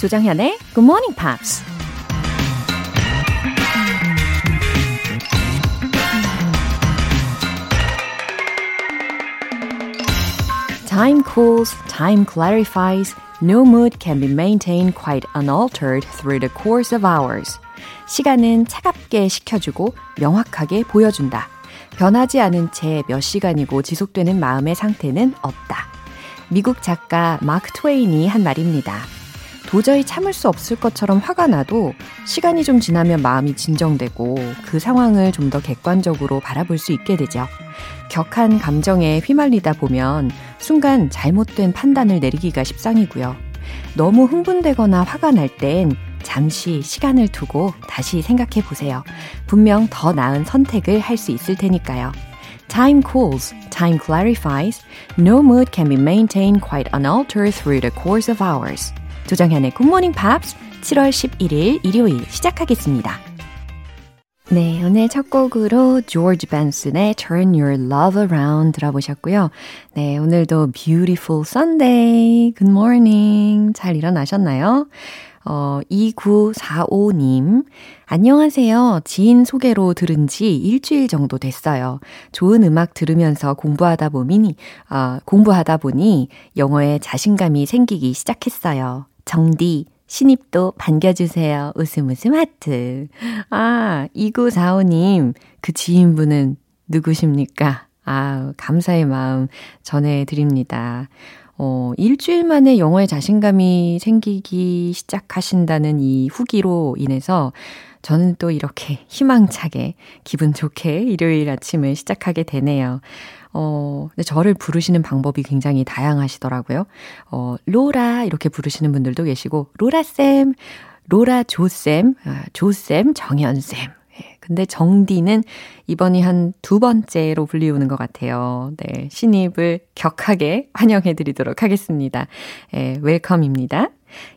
조장현의 Good Morning Pops. Time cools, time clarifies, no mood can be maintained quite unaltered through the course of hours. 시간은 차갑게 식혀주고 명확하게 보여준다. 변하지 않은 채 몇 시간이고 지속되는 마음의 상태는 없다. 미국 작가 마크 트웨인이 한 말입니다. 도저히 참을 수 없을 것처럼 화가 나도 시간이 좀 지나면 마음이 진정되고 그 상황을 좀 더 객관적으로 바라볼 수 있게 되죠. 격한 감정에 휘말리다 보면 순간 잘못된 판단을 내리기가 십상이고요. 너무 흥분되거나 화가 날 땐 잠시 시간을 두고 다시 생각해 보세요. 분명 더 나은 선택을 할 수 있을 테니까요. Time cools, time clarifies, no mood can be maintained quite unaltered through the course of hours. 조정현의 Morning Pops 7월 11일 일요일 시작하겠습니다. 네, 오늘 첫 곡으로 조지 벤슨의 Turn Your Love Around 들어보셨고요. 네, 오늘도 Beautiful Sunday, Good Morning 잘 일어나셨나요? 어, 2945님, 안녕하세요. 지인 소개로 들은 지 일주일 정도 됐어요. 좋은 음악 들으면서 공부하다 보니, 아, 공부하다 보니 영어에 자신감이 생기기 시작했어요. 정디, 신입도 반겨주세요. 웃음 웃음 하트. 아, 2945님, 그 지인분은 누구십니까? 아, 감사의 마음 전해드립니다. 어, 일주일 만에 영어에 자신감이 생기기 시작하신다는 이 후기로 인해서 저는 또 이렇게 희망차게 기분 좋게 일요일 아침을 시작하게 되네요. 어, 근데 저를 부르시는 방법이 굉장히 다양하시더라고요. 어, 로라 이렇게 부르시는 분들도 계시고 로라쌤, 로라 조쌤, 아, 조쌤, 정연쌤. 예, 근데 정디는 이번이 한 두 번째로 불리우는 것 같아요. 네, 신입을 격하게 환영해 드리도록 하겠습니다. 예, 웰컴입니다.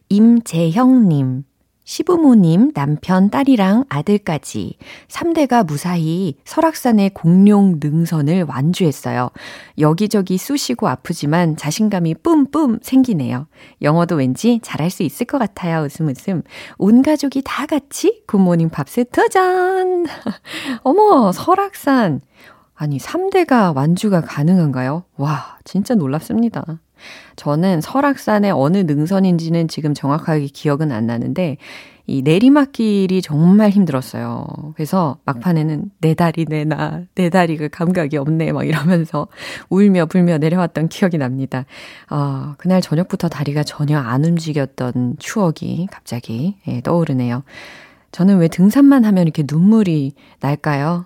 임재형님. 시부모님, 남편, 딸이랑 아들까지 3대가 무사히 설악산의 공룡 능선을 완주했어요. 여기저기 쑤시고 아프지만 자신감이 뿜뿜 생기네요. 영어도 왠지 잘할 수 있을 것 같아요. 웃음 웃음. 온 가족이 다 같이 굿모닝 팝스 도전! 어머, 설악산. 아니, 3대가 완주가 가능한가요? 와, 진짜 놀랍습니다. 저는 설악산의 어느 능선인지는 지금 정확하게 기억은 안 나는데, 이 내리막길이 정말 힘들었어요. 그래서 막판에는 내 다리 내놔, 내 다리가 감각이 없네, 막 이러면서 울며 불며 내려왔던 기억이 납니다. 어, 그날 저녁부터 다리가 전혀 안 움직였던 추억이 갑자기 예, 떠오르네요. 저는 왜 등산만 하면 이렇게 눈물이 날까요?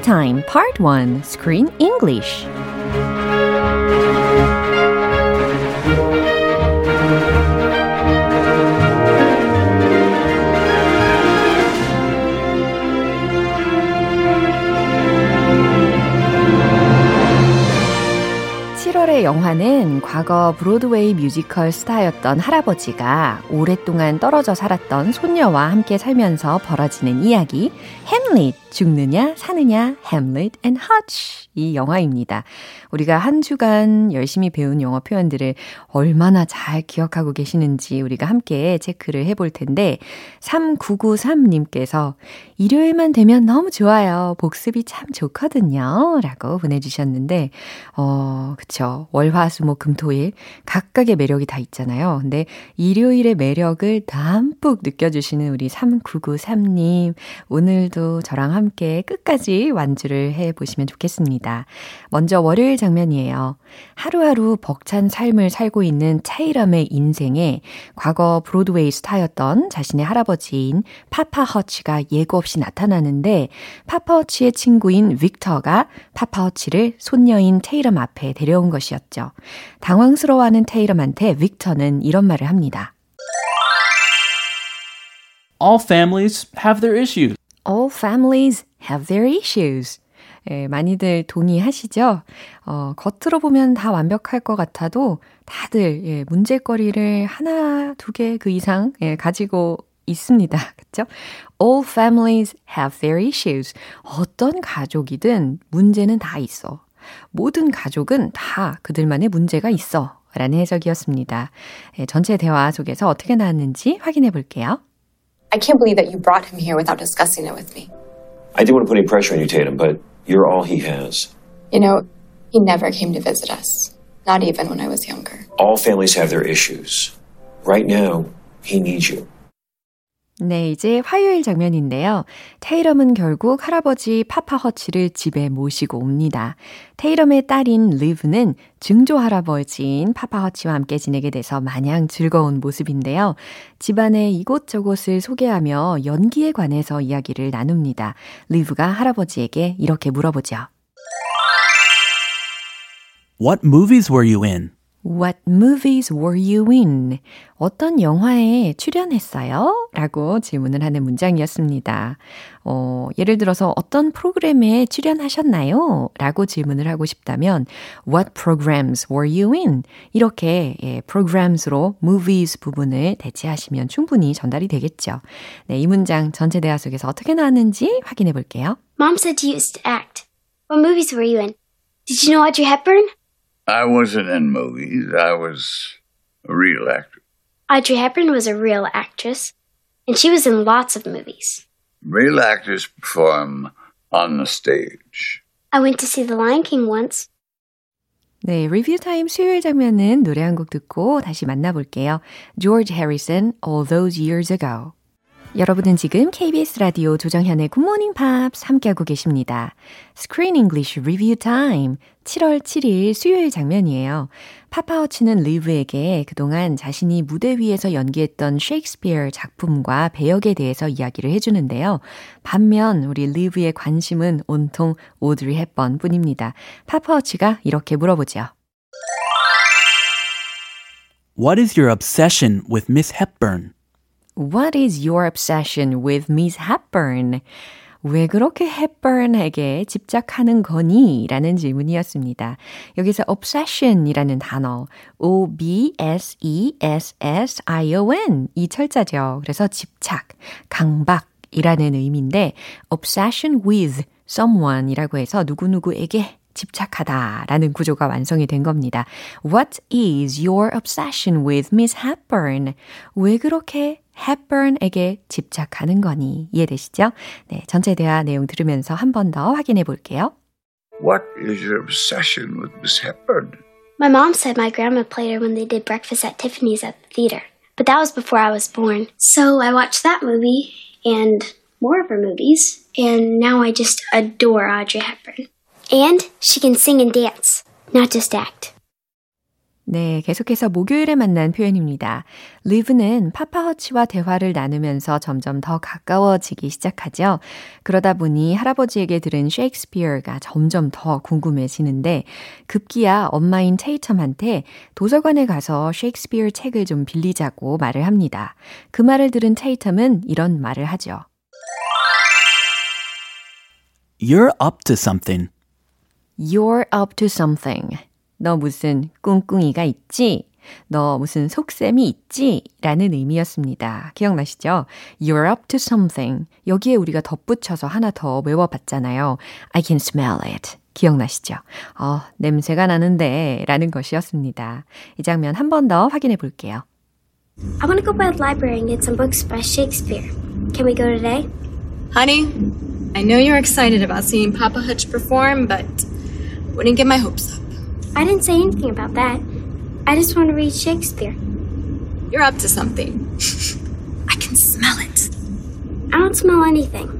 Review Time Part 1 Screen English. 7월의 영화는 과거 브로드웨이 뮤지컬 스타였던 할아버지가 오랫동안 떨어져 살았던 손녀와 함께 살면서 벌어지는 이야기 햄릿 죽느냐 사느냐 Hamlet and Hutch 이 영화입니다. 우리가 한 주간 열심히 배운 영어 표현들을 얼마나 잘 기억하고 계시는지 우리가 함께 체크를 해볼 텐데 3993님께서 일요일만 되면 너무 좋아요. 복습이 참 좋거든요. 라고 보내주셨는데 어 그쵸 월화수목 금토일 각각의 매력이 다 있잖아요. 근데 일요일의 매력을 담뿍 느껴주시는 우리 3993님 오늘도 저랑 함께 끝까지 완주를 해 보시면 좋겠습니다. 먼저 월요일 장면이에요. 하루하루 벅찬 삶을 살고 있는 테이럼의 인생에 과거 브로드웨이 스타였던 자신의 할아버지인 파파 허치가 예고 없이 나타나는데 파파 허치의 친구인 빅터가 파파 허치를 손녀인 테이럼 앞에 데려온 것이었죠. 당황스러워하는 테이럼한테 빅터는 이런 말을 합니다. All families have their issues. All families have their issues. 예, 많이들 동의하시죠? 어, 겉으로 보면 다 완벽할 것 같아도 다들 예, 문제거리를 하나, 두 개 그 이상 예, 가지고 있습니다. 그쵸? All families have their issues. 어떤 가족이든 문제는 다 있어. 모든 가족은 다 그들만의 문제가 있어. 라는 해석이었습니다. 예, 전체 대화 속에서 어떻게 나왔는지 확인해 볼게요. I can't believe that you brought him here without discussing it with me. I didn't want to put any pressure on you, Tatum, but you're all he has. You know, he never came to visit us, not even when I was younger. All families have their issues. Right now, he needs you. 네, 이제 화요일 장면인데요. 테이럼은 결국 할아버지 파파 허치를 집에 모시고 옵니다. 테이럼의 딸인 리브는 증조 할아버지인 파파 허치와 함께 지내게 돼서 마냥 즐거운 모습인데요. 집안의 이곳저곳을 소개하며 연기에 관해서 이야기를 나눕니다. 리브가 할아버지에게 이렇게 물어보죠. What movies were you in? What movies were you in? 어떤 영화에 출연했어요? 라고 질문을 하는 문장이었습니다. 어, 예를 들어서 어떤 프로그램에 출연하셨나요? 라고 질문을 하고 싶다면 What programs were you in? 이렇게 예, programs로 movies 부분을 대체하시면 충분히 전달이 되겠죠. 네, 이 문장 전체 대화 속에서 어떻게 나왔는지 확인해 볼게요. Mom said you used to act. What movies were you in? Did you know Audrey Hepburn? I wasn't in movies. I was a real actor. Audrey Hepburn was a real actress, and she was in lots of movies. Real actors perform on the stage. I went to see The Lion King once. 네, 리뷰 타임 수요일 장면은 노래 한 곡 듣고 다시 만나볼게요. George Harrison, All Those Years Ago. 여러분은 지금 KBS 라디오 조정현의 Morning Pops 함께하고 계십니다. Screen English Review Time 7월 7일 수요일 장면이에요. 파파워치는 리브에게 그동안 자신이 무대 위에서 연기했던 셰익스피어 작품과 배역에 대해서 이야기를 해주는데요. 반면 우리 리브의 관심은 온통 오드리 헵번 뿐입니다. 파파워치가 이렇게 물어보죠. What is your obsession with Miss Hepburn? What is your obsession with Miss Hepburn? 왜 그렇게 헵번에게 집착하는 거니? 라는 질문이었습니다. 여기서 obsession이라는 단어, O-B-S-E-S-S-I-O-N 이 철자죠. 그래서 집착, 강박 이라는 의미인데 obsession with someone이라고 해서 누구누구에게 집착하다라는 구조가 완성이 된 겁니다. What is your obsession with Miss Hepburn? 왜 그렇게 Hepburn에게 집착하는 거니? 이해되시죠? 네, 전체 대화 내용 들으면서 한 번 더 확인해 볼게요. What is your obsession with Miss Hepburn? My mom said my grandma played her when they did breakfast at Tiffany's at the theater. But that was before I was born. So I watched that movie and more of her movies. And now I just adore Audrey Hepburn. And she can sing and dance, not just act. 네, 계속해서 목요일에 만난 표현입니다. 리브는 파파 허치와 대화를 나누면서 점점 더 가까워지기 시작하죠. 그러다 보니 할아버지에게 들은 셰익스피어가 점점 더 궁금해지는데 급기야 엄마인 테이텀한테 도서관에 가서 셰익스피어 책을 좀 빌리자고 말을 합니다. 그 말을 들은 테이텀은 이런 말을 하죠. You're up to something. You're up to something. 너 무슨 꿍꿍이가 있지? 너 무슨 속셈이 있지? 라는 의미였습니다. 기억나시죠? You're up to something. 여기에 우리가 덧붙여서 하나 더 외워봤잖아요. I can smell it. 기억나시죠? 어, 냄새가 나는데 라는 것이었습니다. 이 장면 한 번 더 확인해 볼게요. I want to go by the library and get some books by Shakespeare. Can we go today? Honey, I know you're excited about seeing Papa Hutch perform, but wouldn't get my hopes up. I didn't say anything about that. I just want to read Shakespeare. You're up to something. I can smell it. I don't smell anything.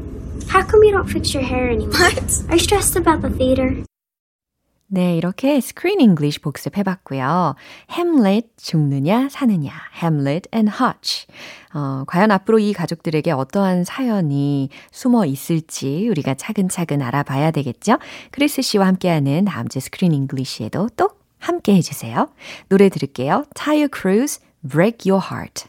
How come you don't fix your hair anymore? What? Are you stressed about the theater? 네, 이렇게 Screen English 복습해 봤고요. Hamlet 죽느냐 사느냐, Hamlet and Hutch. 어, 과연 앞으로 이 가족들에게 어떠한 사연이 숨어 있을지 우리가 차근차근 알아봐야 되겠죠? 크리스 씨와 함께하는 다음 주 Screen English에도 또 함께 해 주세요. 노래 들을게요. Tyre Cruise, Break Your Heart.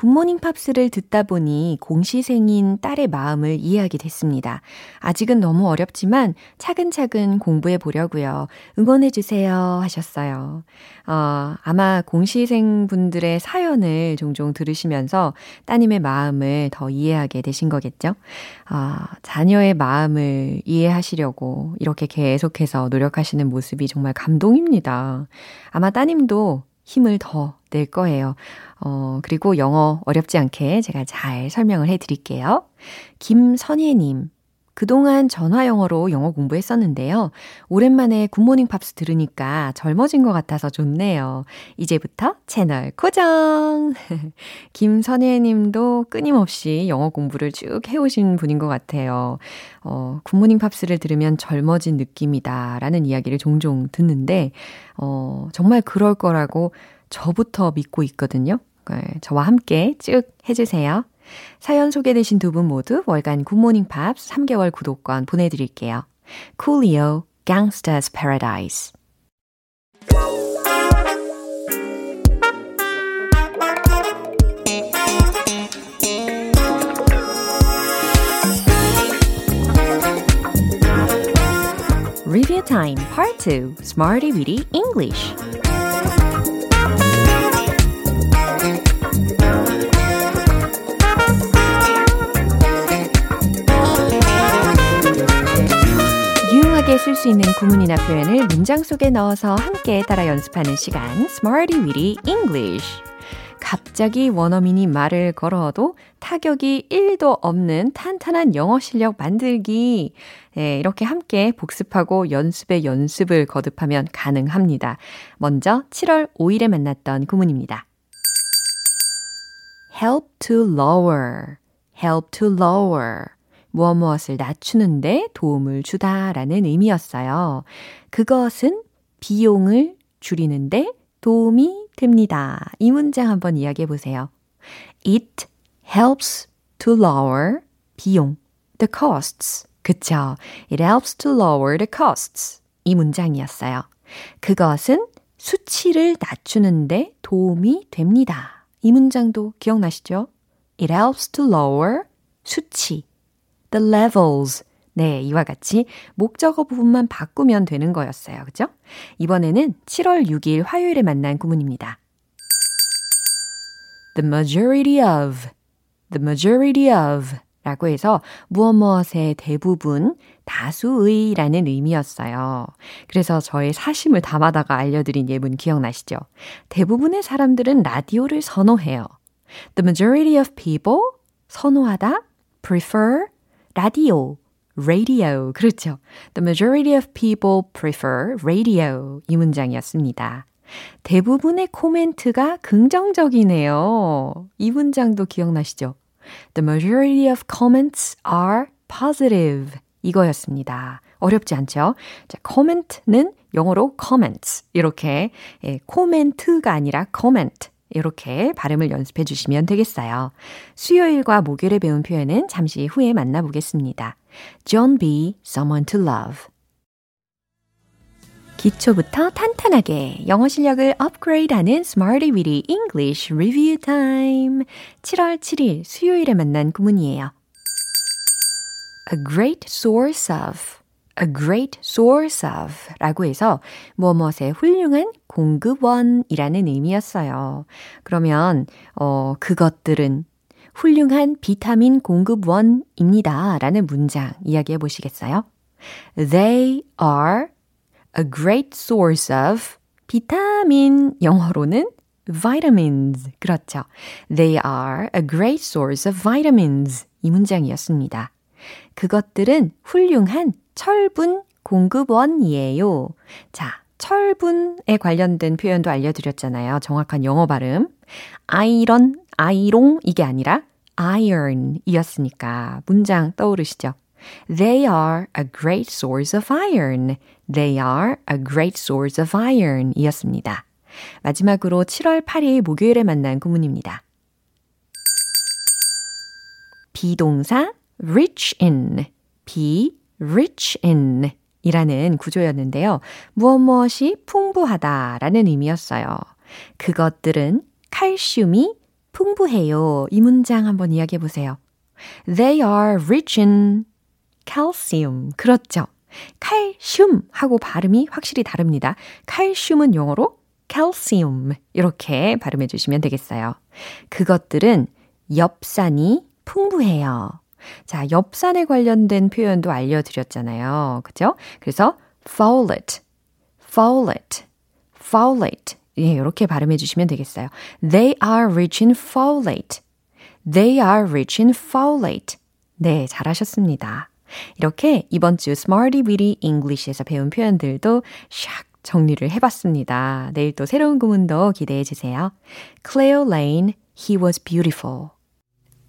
굿모닝 팝스를 듣다 보니 공시생인 딸의 마음을 이해하게 됐습니다. 아직은 너무 어렵지만 차근차근 공부해 보려고요. 응원해 주세요 하셨어요. 어, 아마 공시생 분들의 사연을 종종 들으시면서 따님의 마음을 더 이해하게 되신 거겠죠? 어, 자녀의 마음을 이해하시려고 이렇게 계속해서 노력하시는 모습이 정말 감동입니다. 아마 따님도 힘을 더 낼 거예요. 어, 그리고 영어 어렵지 않게 제가 잘 설명을 해 드릴게요. 김선예님. 그동안 전화 영어로 영어 공부했었는데요. 오랜만에 Good Morning Pops 들으니까 젊어진 것 같아서 좋네요. 이제부터 채널 고정! 김선예 님도 끊임없이 영어 공부를 쭉 해오신 분인 것 같아요. 어, Good Morning Pops를 들으면 젊어진 느낌이다 라는 이야기를 종종 듣는데, 어, 정말 그럴 거라고 저부터 믿고 있거든요. 네, 저와 함께 쭉 해주세요. 사연 소개되신 두 분 모두 월간 굿모닝 팝스 3개월 구독권 보내드릴게요. Coolio, Gangsta's Paradise. Review Time Part 2 Smarty Weedy English 수 있는 구문이나 표현을 문장 속에 넣어서 함께 따라 연습하는 시간 Smarty Weedy English 갑자기 원어민이 말을 걸어도 타격이 1도 없는 탄탄한 영어 실력 만들기. 네, 이렇게 함께 복습하고 연습에 연습을 거듭하면 가능합니다. 먼저 7월 5일에 만났던 구문입니다. help to lower, help to lower. 무엇 무엇을 낮추는데 도움을 주다라는 의미였어요. 그것은 비용을 줄이는데 도움이 됩니다. 이 문장 한번 이야기해 보세요. It helps to lower 비용, the costs. 그쵸? It helps to lower the costs. 이 문장이었어요. 그것은 수치를 낮추는데 도움이 됩니다. 이 문장도 기억나시죠? It helps to lower 수치, the levels. 네, 이와 같이 목적어 부분만 바꾸면 되는 거였어요. 그죠? 이번에는 7월 6일 화요일에 만난 구문입니다. The majority of, the majority of 라고 해서 무엇 무엇의 대부분, 다수의 라는 의미였어요. 그래서 저의 사심을 담아다가 알려드린 예문 기억나시죠? 대부분의 사람들은 라디오를 선호해요. The majority of people, 선호하다, prefer, 라디오, radio. 그렇죠. The majority of people prefer radio. 이 문장이었습니다. 대부분의 코멘트가 긍정적이네요. 이 문장도 기억나시죠? The majority of comments are positive. 이거였습니다. 어렵지 않죠? 자, comment는 영어로 comments. 이렇게, 예, 코멘트가 아니라 comment. 이렇게 발음을 연습해 주시면 되겠어요. 수요일과 목요일에 배운 표현은 잠시 후에 만나보겠습니다. John B. Someone to Love. 기초부터 탄탄하게 영어 실력을 업그레이드하는 Smarty Weedy English Review Time. 7월 7일 수요일에 만난 구문이에요. A great source of, a great source of 라고 해서 무엇무엇의 훌륭한 공급원이라는 의미였어요. 그러면, 어, 그것들은 훌륭한 비타민 공급원입니다. 라는 문장 이야기해 보시겠어요? They are a great source of 비타민 영어로는 vitamins. 그렇죠. They are a great source of vitamins. 이 문장이었습니다. 그것들은 훌륭한 철분 공급원이에요. 자, 철분에 관련된 표현도 알려드렸잖아요. 정확한 영어 발음. 아이런, 아이롱 이게 아니라 iron 이었으니까 문장 떠오르시죠? They are a great source of iron. They are a great source of iron 이었습니다. 마지막으로 7월 8일 목요일에 만난 구문입니다. 비동사 rich in, be rich in 이라는 구조였는데요. 무엇 무엇이 풍부하다 라는 의미였어요. 그것들은 칼슘이 풍부해요. 이 문장 한번 이야기해 보세요. They are rich in calcium. 그렇죠. 칼슘 하고 발음이 확실히 다릅니다. 칼슘은 영어로 calcium 이렇게 발음해 주시면 되겠어요. 그것들은 엽산이 풍부해요. 자, 엽산에 관련된 표현도 알려드렸잖아요. 그죠? 그래서 folate, folate, folate. 예, 이렇게 발음해 주시면 되겠어요. They are rich in folate. They are rich in folate. 네, 잘하셨습니다. 이렇게 이번 주 Smarty Weedy English에서 배운 표현들도 샥 정리를 해봤습니다. 내일 또 새로운 구문도 기대해 주세요. Cleo Lane, He was beautiful.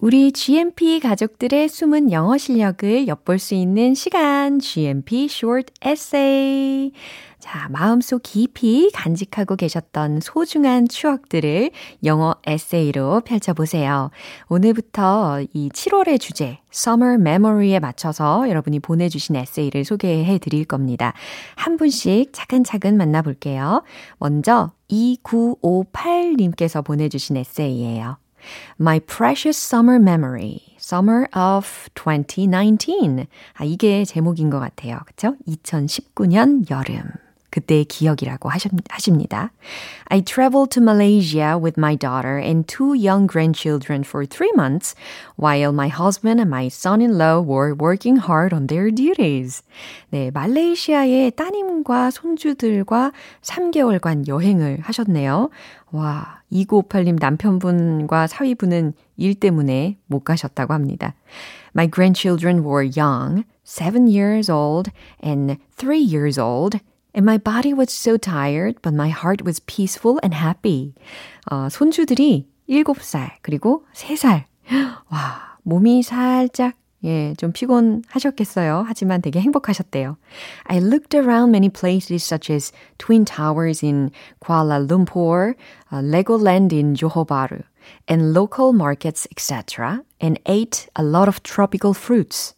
우리 GMP 가족들의 숨은 영어 실력을 엿볼 수 있는 시간, GMP Short Essay. 자, 마음속 깊이 간직하고 계셨던 소중한 추억들을 영어 에세이로 펼쳐보세요. 오늘부터 이 7월의 주제, Summer Memory에 맞춰서 여러분이 보내주신 에세이를 소개해 드릴 겁니다. 한 분씩 차근차근 만나볼게요. 먼저 2958님께서 보내주신 에세이예요. My precious summer memory. Summer of 2019. 아, 이게 제목인 것 같아요. 그쵸? 2019년 여름. 그때의 기억이라고 하십니다. I traveled to Malaysia with my daughter and two young grandchildren for three months while my husband and my son-in-law were working hard on their duties. 네, 말레이시아에 따님과 손주들과 3개월간 여행을 하셨네요. 와, 2958님 남편분과 사위분은 일 때문에 못 가셨다고 합니다. My grandchildren were young, 7 years old and 3 years old. And my body was so tired, but my heart was peaceful and happy. 어, 손주들이 7살, 그리고 3살. 와, 몸이 살짝, 예, 좀 피곤하셨겠어요. 하지만 되게 행복하셨대요. I looked around many places such as Twin Towers in Kuala Lumpur, uh, Legoland in Johor Bahru, and local markets, etc., and ate a lot of tropical fruits.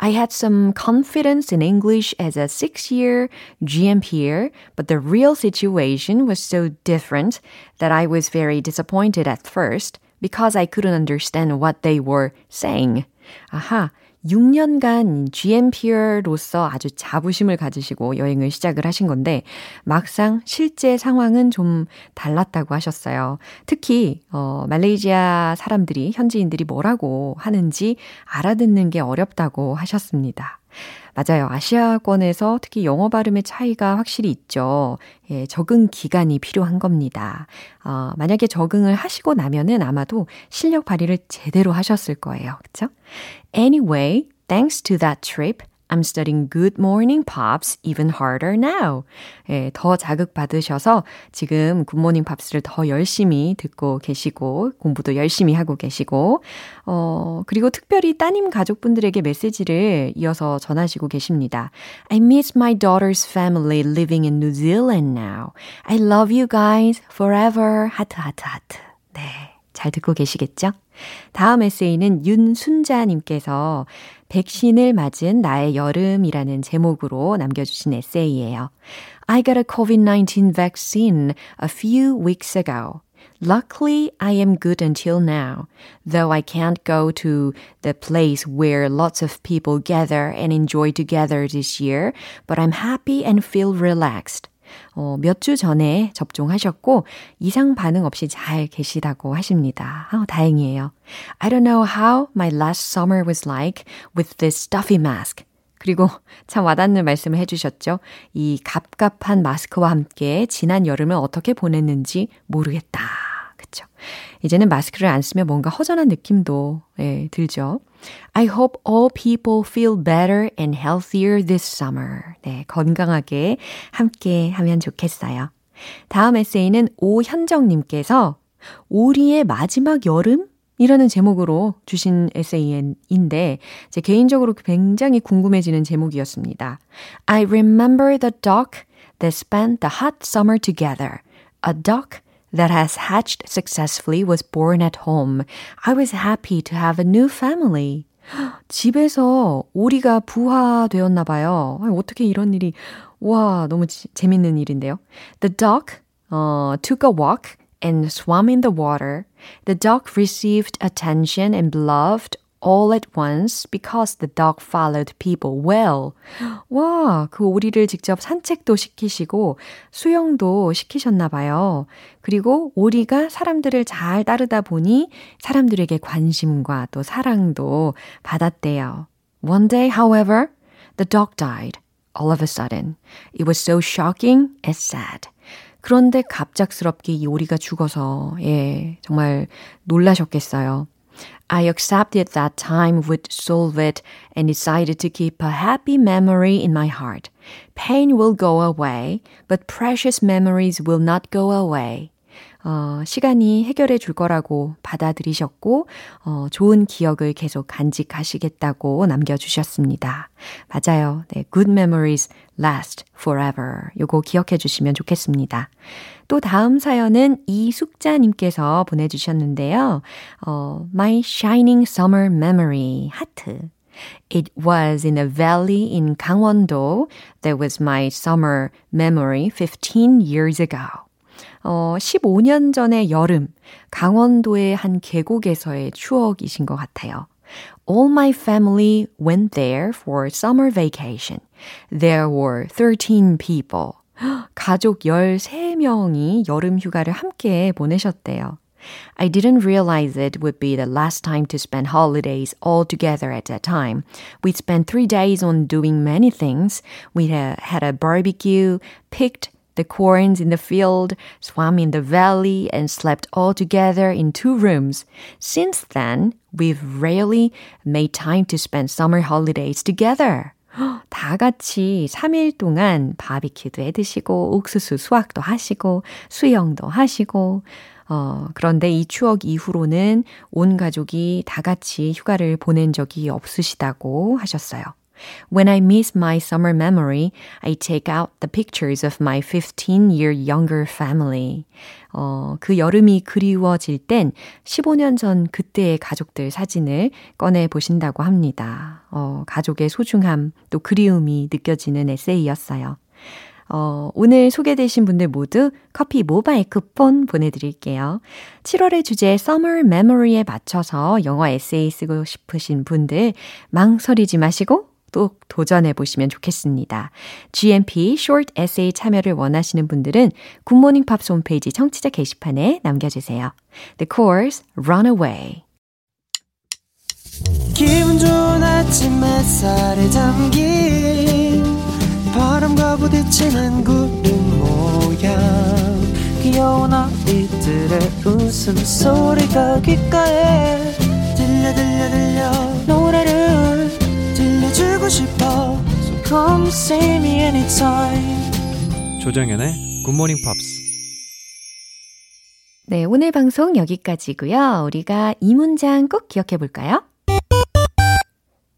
I had some confidence in English as a six year GMPer, but the real situation was so different that I was very disappointed at first because I couldn't understand what they were saying. 아하, 6년간 GMP로서 아주 자부심을 가지시고 여행을 시작을 하신 건데 막상 실제 상황은 좀 달랐다고 하셨어요. 특히 어 말레이시아 사람들이 현지인들이 뭐라고 하는지 알아듣는 게 어렵다고 하셨습니다. 맞아요. 아시아권에서 특히 영어 발음의 차이가 확실히 있죠. 예, 적응 기간이 필요한 겁니다. 어, 만약에 적응을 하시고 나면은 아마도 실력 발휘를 제대로 하셨을 거예요. 그쵸? Anyway, thanks to that trip, I'm studying Good Morning Pops even harder now. 예, 더 자극받으셔서 지금 Good Morning Pops를 더 열심히 듣고 계시고, 공부도 열심히 하고 계시고, 어, 그리고 특별히 따님 가족분들에게 메시지를 이어서 전하시고 계십니다. I miss my daughter's family living in New Zealand now. I love you guys forever. 하트, 하트, 하트. 네. 잘 듣고 계시겠죠? 다음 에세이는 윤순자님께서 백신을 맞은 나의 여름이라는 제목으로 남겨주신 에세이예요. I got a COVID-19 vaccine a few weeks ago. Luckily, I am good until now, though I can't go to the place where lots of people gather and enjoy together this year, but I'm happy and feel relaxed. 어, 몇 주 전에 접종하셨고 이상 반응 없이 잘 계시다고 하십니다. 아, 다행이에요. I don't know how my last summer was like with this stuffy mask. 그리고 참 와닿는 말씀을 해주셨죠. 이 갑갑한 마스크와 함께 지난 여름을 어떻게 보냈는지 모르겠다. 그쵸. 이제는 마스크를 안 쓰면 뭔가 허전한 느낌도 예, 들죠. I hope all people feel better and healthier this summer. 네, 건강하게 함께 하면 좋겠어요. 다음 에세이는 오현정님께서 오리의 마지막 여름? 이라는 제목으로 주신 에세이인데 제 개인적으로 굉장히 궁금해지는 제목이었습니다. I remember the duck that spent the hot summer together. A duck that has hatched successfully was born at home. I was happy to have a new family. 집에서 오리가 부화되었나 봐요. 어떻게 이런 일이 와 너무 지, 재밌는 일인데요. The duck uh, took a walk and swam in the water. The duck received attention and loved all at once because the dog followed people well. 와, 그 오리를 직접 산책도 시키시고 수영도 시키셨나 봐요. 그리고 오리가 사람들을 잘 따르다 보니 사람들에게 관심과 또 사랑도 받았대요. One day, however, the dog died all of a sudden. It was so shocking and sad. 그런데 갑작스럽게 이 오리가 죽어서, 예, 정말 놀라셨겠어요. I accepted that time would solve it and decided to keep a happy memory in my heart. Pain will go away, but precious memories will not go away. 어, 시간이 해결해 줄 거라고 받아들이셨고, 어, 좋은 기억을 계속 간직하시겠다고 남겨주셨습니다. 맞아요. 네, good memories last forever. 요거 기억해 주시면 좋겠습니다. 또 다음 사연은 이숙자님께서 보내주셨는데요. 어, My Shining Summer Memory 하트. It was in a valley in Gangwon-do. That was my summer memory 15 years ago. 어, 15년 전의 여름, 강원도의 한 계곡에서의 추억이신 것 같아요. All my family went there for summer vacation. There were 13 people. 가족 13명이 여름 휴가를 함께 보내셨대요. I didn't realize it would be the last time to spend holidays all together at that time. We spent three days on doing many things. We had a barbecue, picked the corns in the field, swam in the valley, and slept all together in two rooms. Since then, we've rarely made time to spend summer holidays together. 다 같이 3일 동안 바비큐도 해 드시고, 옥수수 수확도 하시고, 수영도 하시고, 어, 그런데 이 추억 이후로는 온 가족이 다 같이 휴가를 보낸 적이 없으시다고 하셨어요. When I miss my summer memory, I take out the pictures of my 15 year younger family. 어, 그 여름이 그리워질 땐 15년 전 그때의 가족들 사진을 꺼내 보신다고 합니다. 어, 가족의 소중함, 또 그리움이 느껴지는 에세이였어요. 어, 오늘 소개되신 분들 모두 커피 모바일 쿠폰 보내드릴게요. 7월의 주제 Summer Memory에 맞춰서 영어 에세이 쓰고 싶으신 분들 망설이지 마시고 또 도전해 보시면 좋겠습니다. GMP Short Essay 참여를 원하시는 분들은 굿모닝 팝스 홈페이지 청취자 게시판에 남겨주세요. The Course Runaway 기분 좋은 아침 햇살에 잠긴 바람과 부딪히는 구름 모양 귀여운 아이들의 웃음소리가 귓가에 들려 들려 들려 보고 싶어 So come see me anytime 조정연의 굿모닝 팝스 네, 오늘 방송 여기까지고요. 우리가 이 문장 꼭 기억해 볼까요?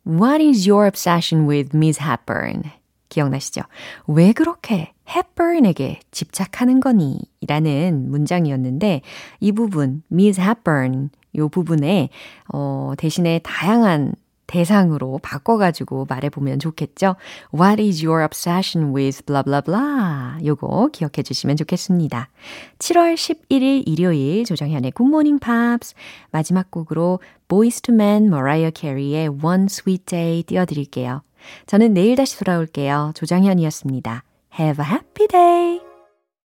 What is your obsession with Miss Hepburn? 기억나시죠? 왜 그렇게 Hepburn에게 집착하는 거니? 라는 문장이었는데 이 부분, Miss Hepburn 요 부분에 어, 대신에 다양한 대상으로 바꿔가지고 말해보면 좋겠죠. What is your obsession with blah blah blah? 요거 기억해 주시면 좋겠습니다. 7월 11일 일요일 조정현의 Good Morning Pops 마지막 곡으로 Boys to Men Mariah Carey의 One Sweet Day 띄워드릴게요. 저는 내일 다시 돌아올게요. 조정현이었습니다. Have a happy day!